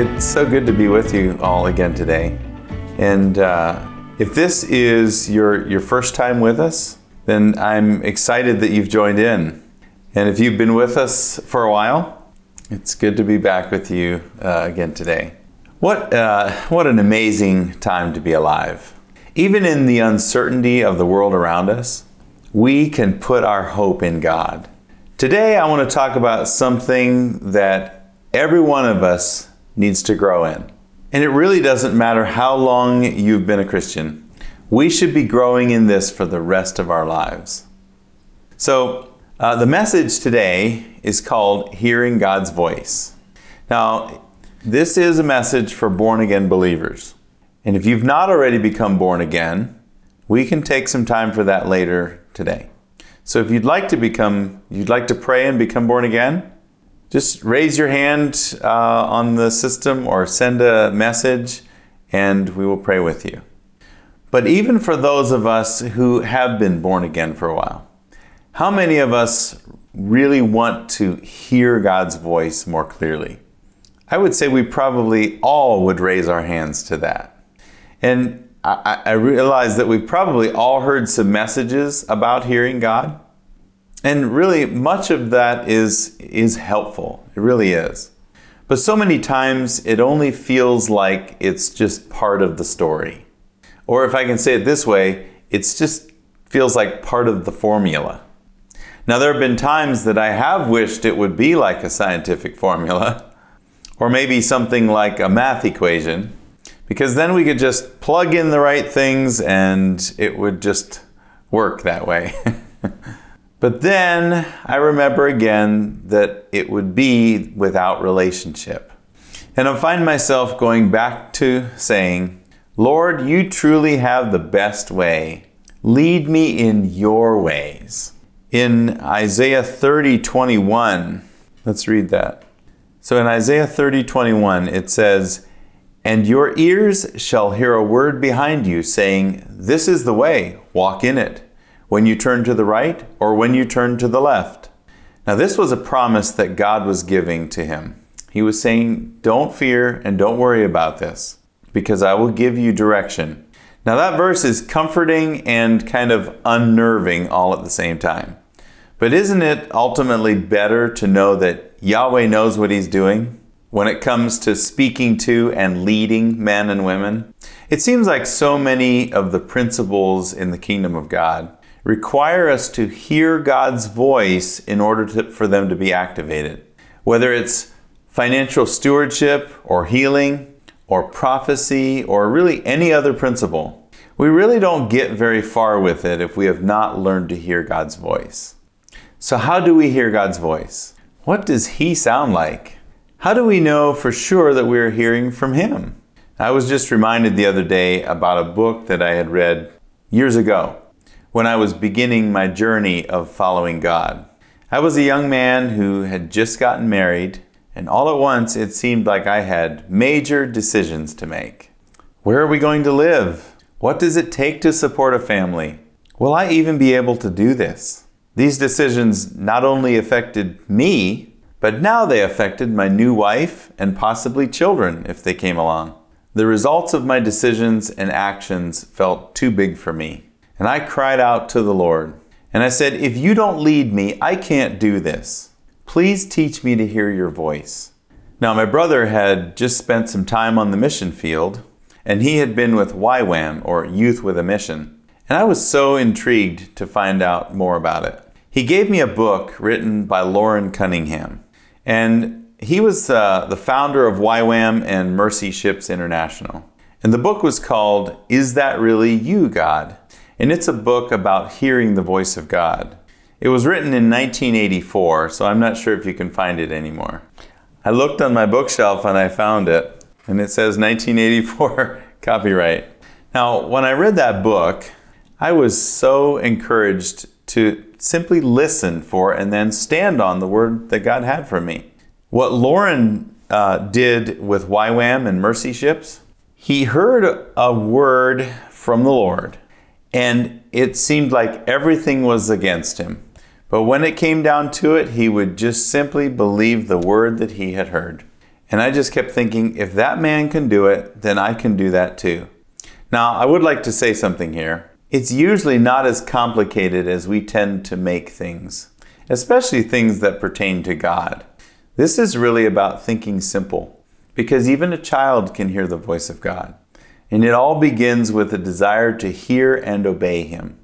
it's so good to be with you all again today. And uh, if this is your, your first time with us, then I'm excited that you've joined in. And if you've been with us for a while, it's good to be back with you uh, again today. What, uh, what an amazing time to be alive. Even in the uncertainty of the world around us, we can put our hope in God. Today, I want to talk about something that every one of us needs to grow in. And it really doesn't matter how long you've been a Christian, we should be growing in this for the rest of our lives. So, uh, the message today is called Hearing God's Voice. Now, this is a message for born again believers. And if you've not already become born again, we can take some time for that later today. So if you'd like to become, you'd like to pray and become born again, just raise your hand uh, on the system or send a message and we will pray with you. But even for those of us who have been born again for a while, how many of us really want to hear God's voice more clearly? I would say we probably all would raise our hands to that. And I, I realize that we've probably all heard some messages about hearing God. And really, much of that is, is helpful. It really is. But so many times, it only feels like it's just part of the story. Or if I can say it this way, it's just feels like part of the formula. Now, there have been times that I have wished it would be like a scientific formula, or maybe something like a math equation, because then we could just plug in the right things and it would just work that way. But then I remember again that it would be without relationship. And I find myself going back to saying, Lord, you truly have the best way. Lead me in your ways. In Isaiah 30 21, let's read that. So in Isaiah 30 21, it says, And your ears shall hear a word behind you saying, This is the way, walk in it when you turn to the right or when you turn to the left. Now, this was a promise that God was giving to him. He was saying, Don't fear and don't worry about this, because I will give you direction. Now, that verse is comforting and kind of unnerving all at the same time. But isn't it ultimately better to know that Yahweh knows what He's doing when it comes to speaking to and leading men and women? It seems like so many of the principles in the kingdom of God require us to hear God's voice in order to, for them to be activated. Whether it's financial stewardship or healing or prophecy or really any other principle, we really don't get very far with it if we have not learned to hear God's voice. So, how do we hear God's voice? What does He sound like? How do we know for sure that we are hearing from Him? I was just reminded the other day about a book that I had read years ago when I was beginning my journey of following God. I was a young man who had just gotten married, and all at once it seemed like I had major decisions to make. Where are we going to live? What does it take to support a family? Will I even be able to do this? These decisions not only affected me, but now they affected my new wife and possibly children if they came along. The results of my decisions and actions felt too big for me. And I cried out to the Lord. And I said, If you don't lead me, I can't do this. Please teach me to hear your voice. Now, my brother had just spent some time on the mission field, and he had been with YWAM, or Youth with a Mission. And I was so intrigued to find out more about it. He gave me a book written by Loren Cunningham. And he was uh, the founder of YWAM and Mercy Ships International. And the book was called Is That Really You, God? And it's a book about hearing the voice of God. It was written in 1984, so I'm not sure if you can find it anymore. I looked on my bookshelf and I found it, and it says 1984 copyright. Now, when I read that book, I was so encouraged to simply listen for and then stand on the word that God had for me. What Loren uh, did with YWAM and Mercy Ships, he heard a word from the Lord and it seemed like everything was against him. But when it came down to it, he would just simply believe the word that he had heard. And I just kept thinking, if that man can do it, then I can do that too. Now, I would like to say something here. It's usually not as complicated as we tend to make things, especially things that pertain to God. This is really about thinking simple, because even a child can hear the voice of God. And it all begins with a desire to hear and obey Him.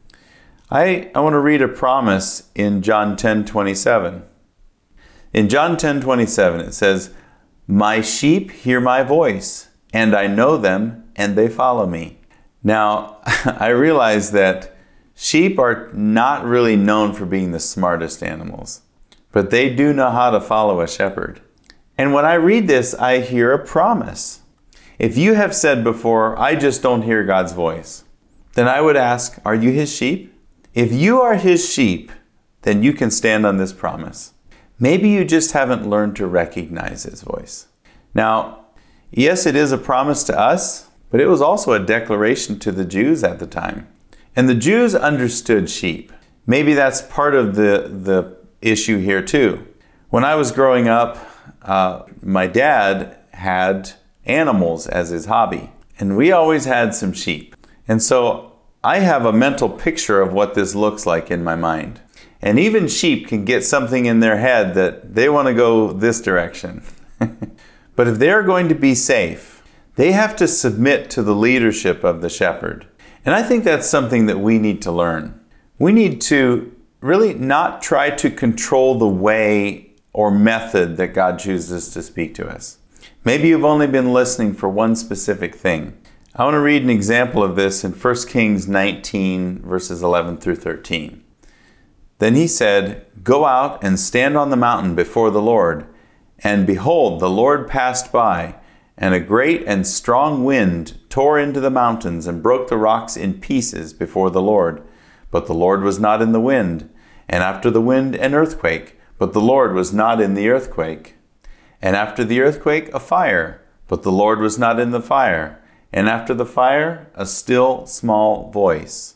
I, I want to read a promise in John 10 27. In John 10 27, it says, My sheep hear my voice, and I know them, and they follow me. Now, I realize that sheep are not really known for being the smartest animals, but they do know how to follow a shepherd. And when I read this, I hear a promise. If you have said before, I just don't hear God's voice, then I would ask, Are you his sheep? If you are his sheep, then you can stand on this promise. Maybe you just haven't learned to recognize his voice. Now, yes, it is a promise to us, but it was also a declaration to the Jews at the time. And the Jews understood sheep. Maybe that's part of the, the issue here, too. When I was growing up, uh, my dad had animals as his hobby, and we always had some sheep. And so I have a mental picture of what this looks like in my mind. And even sheep can get something in their head that they want to go this direction. but if they're going to be safe, they have to submit to the leadership of the shepherd. And I think that's something that we need to learn. We need to really not try to control the way or method that God chooses to speak to us. Maybe you've only been listening for one specific thing. I want to read an example of this in 1 Kings 19, verses 11 through 13. Then he said, Go out and stand on the mountain before the Lord. And behold, the Lord passed by, and a great and strong wind tore into the mountains and broke the rocks in pieces before the Lord. But the Lord was not in the wind. And after the wind, an earthquake. But the Lord was not in the earthquake. And after the earthquake, a fire. But the Lord was not in the fire and after the fire, a still small voice.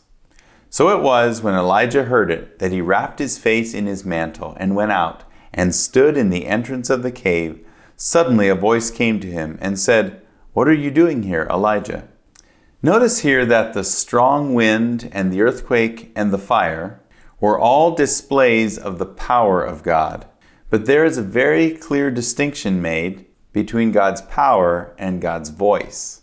So it was when Elijah heard it that he wrapped his face in his mantle and went out and stood in the entrance of the cave. Suddenly a voice came to him and said, What are you doing here, Elijah? Notice here that the strong wind and the earthquake and the fire were all displays of the power of God. But there is a very clear distinction made between God's power and God's voice.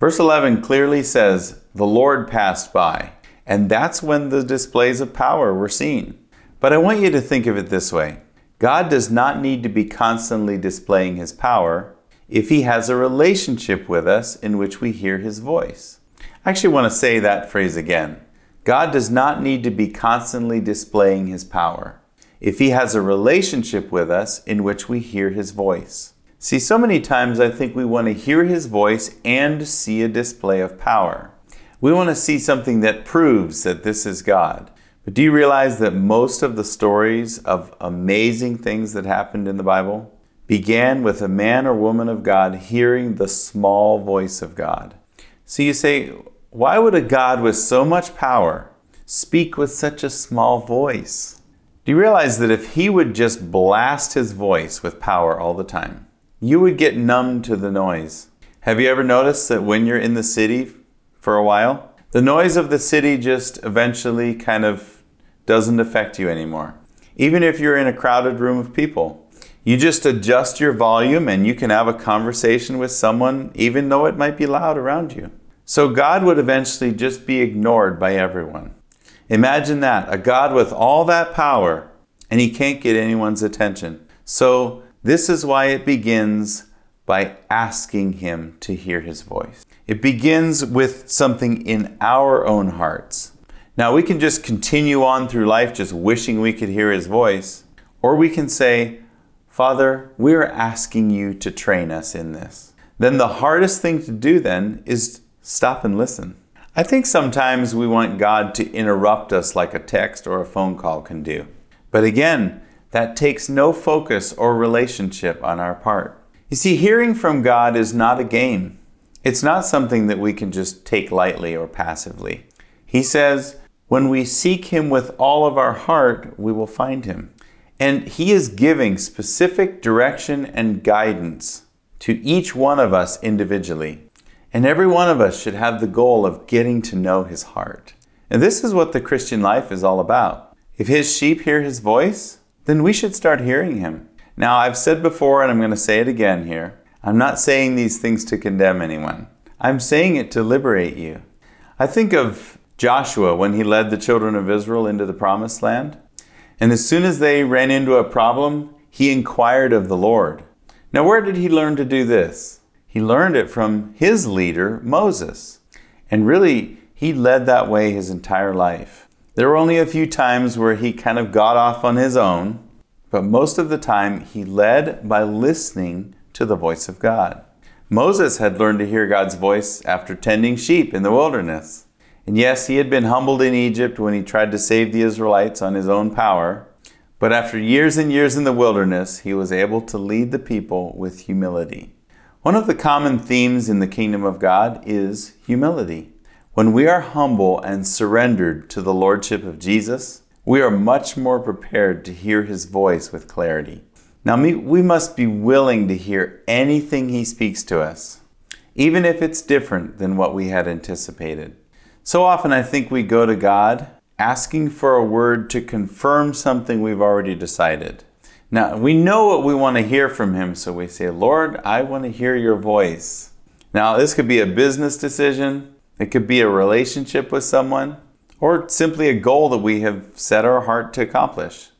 Verse 11 clearly says, The Lord passed by. And that's when the displays of power were seen. But I want you to think of it this way God does not need to be constantly displaying his power if he has a relationship with us in which we hear his voice. I actually want to say that phrase again. God does not need to be constantly displaying his power if he has a relationship with us in which we hear his voice. See, so many times I think we want to hear his voice and see a display of power. We want to see something that proves that this is God. But do you realize that most of the stories of amazing things that happened in the Bible began with a man or woman of God hearing the small voice of God? So you say, why would a God with so much power speak with such a small voice? Do you realize that if he would just blast his voice with power all the time, you would get numb to the noise. Have you ever noticed that when you're in the city for a while, the noise of the city just eventually kind of doesn't affect you anymore? Even if you're in a crowded room of people, you just adjust your volume and you can have a conversation with someone even though it might be loud around you. So God would eventually just be ignored by everyone. Imagine that a God with all that power and he can't get anyone's attention. So this is why it begins by asking Him to hear His voice. It begins with something in our own hearts. Now, we can just continue on through life just wishing we could hear His voice, or we can say, Father, we're asking you to train us in this. Then the hardest thing to do then is stop and listen. I think sometimes we want God to interrupt us like a text or a phone call can do. But again, that takes no focus or relationship on our part. You see, hearing from God is not a game. It's not something that we can just take lightly or passively. He says, when we seek Him with all of our heart, we will find Him. And He is giving specific direction and guidance to each one of us individually. And every one of us should have the goal of getting to know his heart. And this is what the Christian life is all about. If his sheep hear his voice, then we should start hearing him. Now, I've said before, and I'm going to say it again here I'm not saying these things to condemn anyone, I'm saying it to liberate you. I think of Joshua when he led the children of Israel into the promised land. And as soon as they ran into a problem, he inquired of the Lord. Now, where did he learn to do this? He learned it from his leader, Moses. And really, he led that way his entire life. There were only a few times where he kind of got off on his own, but most of the time he led by listening to the voice of God. Moses had learned to hear God's voice after tending sheep in the wilderness. And yes, he had been humbled in Egypt when he tried to save the Israelites on his own power. But after years and years in the wilderness, he was able to lead the people with humility. One of the common themes in the kingdom of God is humility. When we are humble and surrendered to the Lordship of Jesus, we are much more prepared to hear His voice with clarity. Now, we must be willing to hear anything He speaks to us, even if it's different than what we had anticipated. So often, I think we go to God asking for a word to confirm something we've already decided. Now, we know what we want to hear from Him, so we say, Lord, I want to hear your voice. Now, this could be a business decision, it could be a relationship with someone or simply a goal that we have set our heart to accomplish.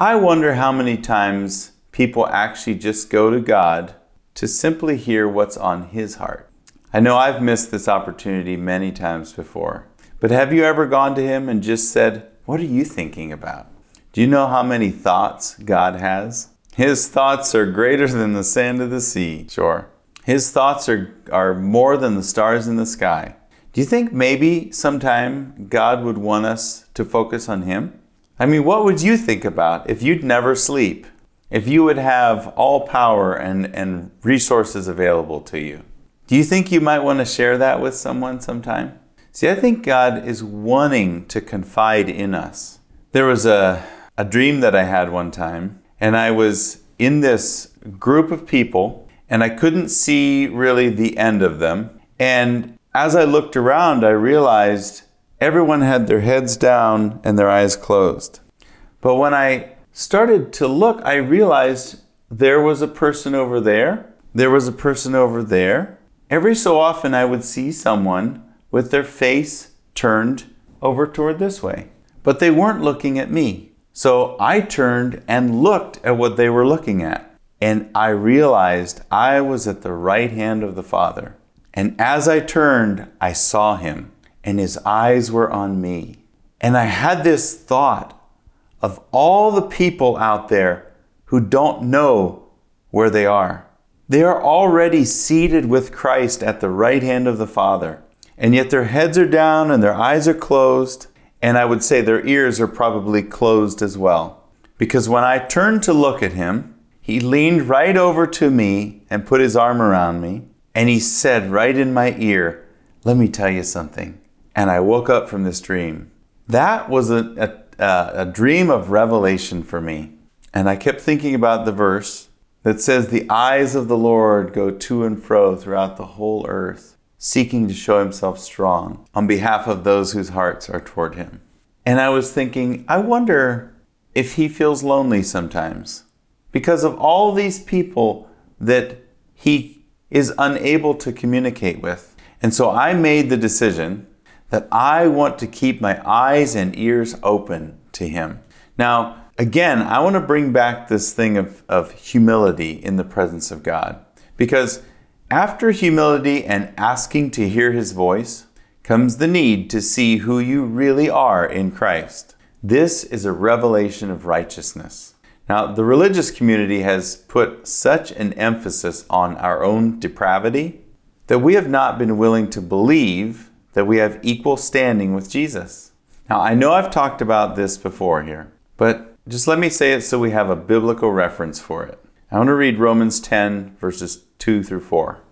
I wonder how many times people actually just go to God to simply hear what's on His heart. I know I've missed this opportunity many times before, but have you ever gone to Him and just said, What are you thinking about? Do you know how many thoughts God has? His thoughts are greater than the sand of the sea, sure. His thoughts are, are more than the stars in the sky. Do you think maybe sometime God would want us to focus on Him? I mean, what would you think about if you'd never sleep? If you would have all power and, and resources available to you? Do you think you might want to share that with someone sometime? See, I think God is wanting to confide in us. There was a, a dream that I had one time, and I was in this group of people, and I couldn't see really the end of them. And as I looked around, I realized everyone had their heads down and their eyes closed. But when I started to look, I realized there was a person over there, there was a person over there. Every so often, I would see someone with their face turned over toward this way, but they weren't looking at me. So I turned and looked at what they were looking at, and I realized I was at the right hand of the Father. And as I turned, I saw him, and his eyes were on me. And I had this thought of all the people out there who don't know where they are. They are already seated with Christ at the right hand of the Father, and yet their heads are down and their eyes are closed, and I would say their ears are probably closed as well. Because when I turned to look at him, he leaned right over to me and put his arm around me and he said right in my ear, Let me tell you something. And I woke up from this dream. That was a, a, a dream of revelation for me. And I kept thinking about the verse that says, The eyes of the Lord go to and fro throughout the whole earth, seeking to show himself strong on behalf of those whose hearts are toward him. And I was thinking, I wonder if he feels lonely sometimes because of all these people that he is unable to communicate with. And so I made the decision that I want to keep my eyes and ears open to Him. Now, again, I want to bring back this thing of, of humility in the presence of God. Because after humility and asking to hear His voice comes the need to see who you really are in Christ. This is a revelation of righteousness. Now, the religious community has put such an emphasis on our own depravity that we have not been willing to believe that we have equal standing with Jesus. Now, I know I've talked about this before here, but just let me say it so we have a biblical reference for it. I want to read Romans 10, verses 2 through 4.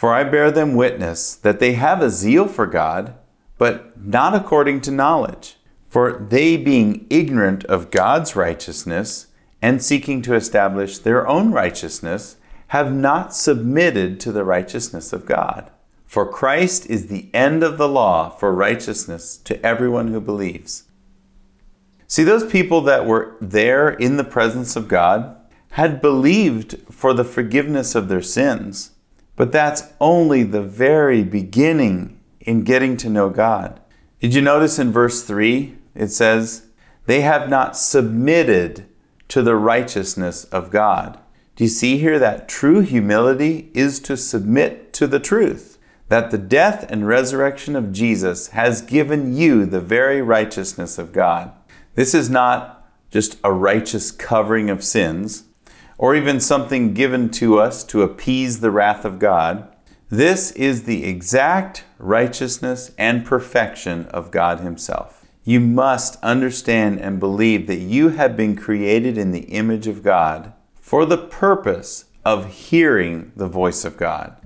For I bear them witness that they have a zeal for God, but not according to knowledge. For they, being ignorant of God's righteousness and seeking to establish their own righteousness, have not submitted to the righteousness of God. For Christ is the end of the law for righteousness to everyone who believes. See, those people that were there in the presence of God had believed for the forgiveness of their sins, but that's only the very beginning in getting to know God. Did you notice in verse 3 it says, They have not submitted to the righteousness of God. Do you see here that true humility is to submit to the truth? That the death and resurrection of Jesus has given you the very righteousness of God. This is not just a righteous covering of sins, or even something given to us to appease the wrath of God. This is the exact righteousness and perfection of God Himself. You must understand and believe that you have been created in the image of God for the purpose of hearing the voice of God.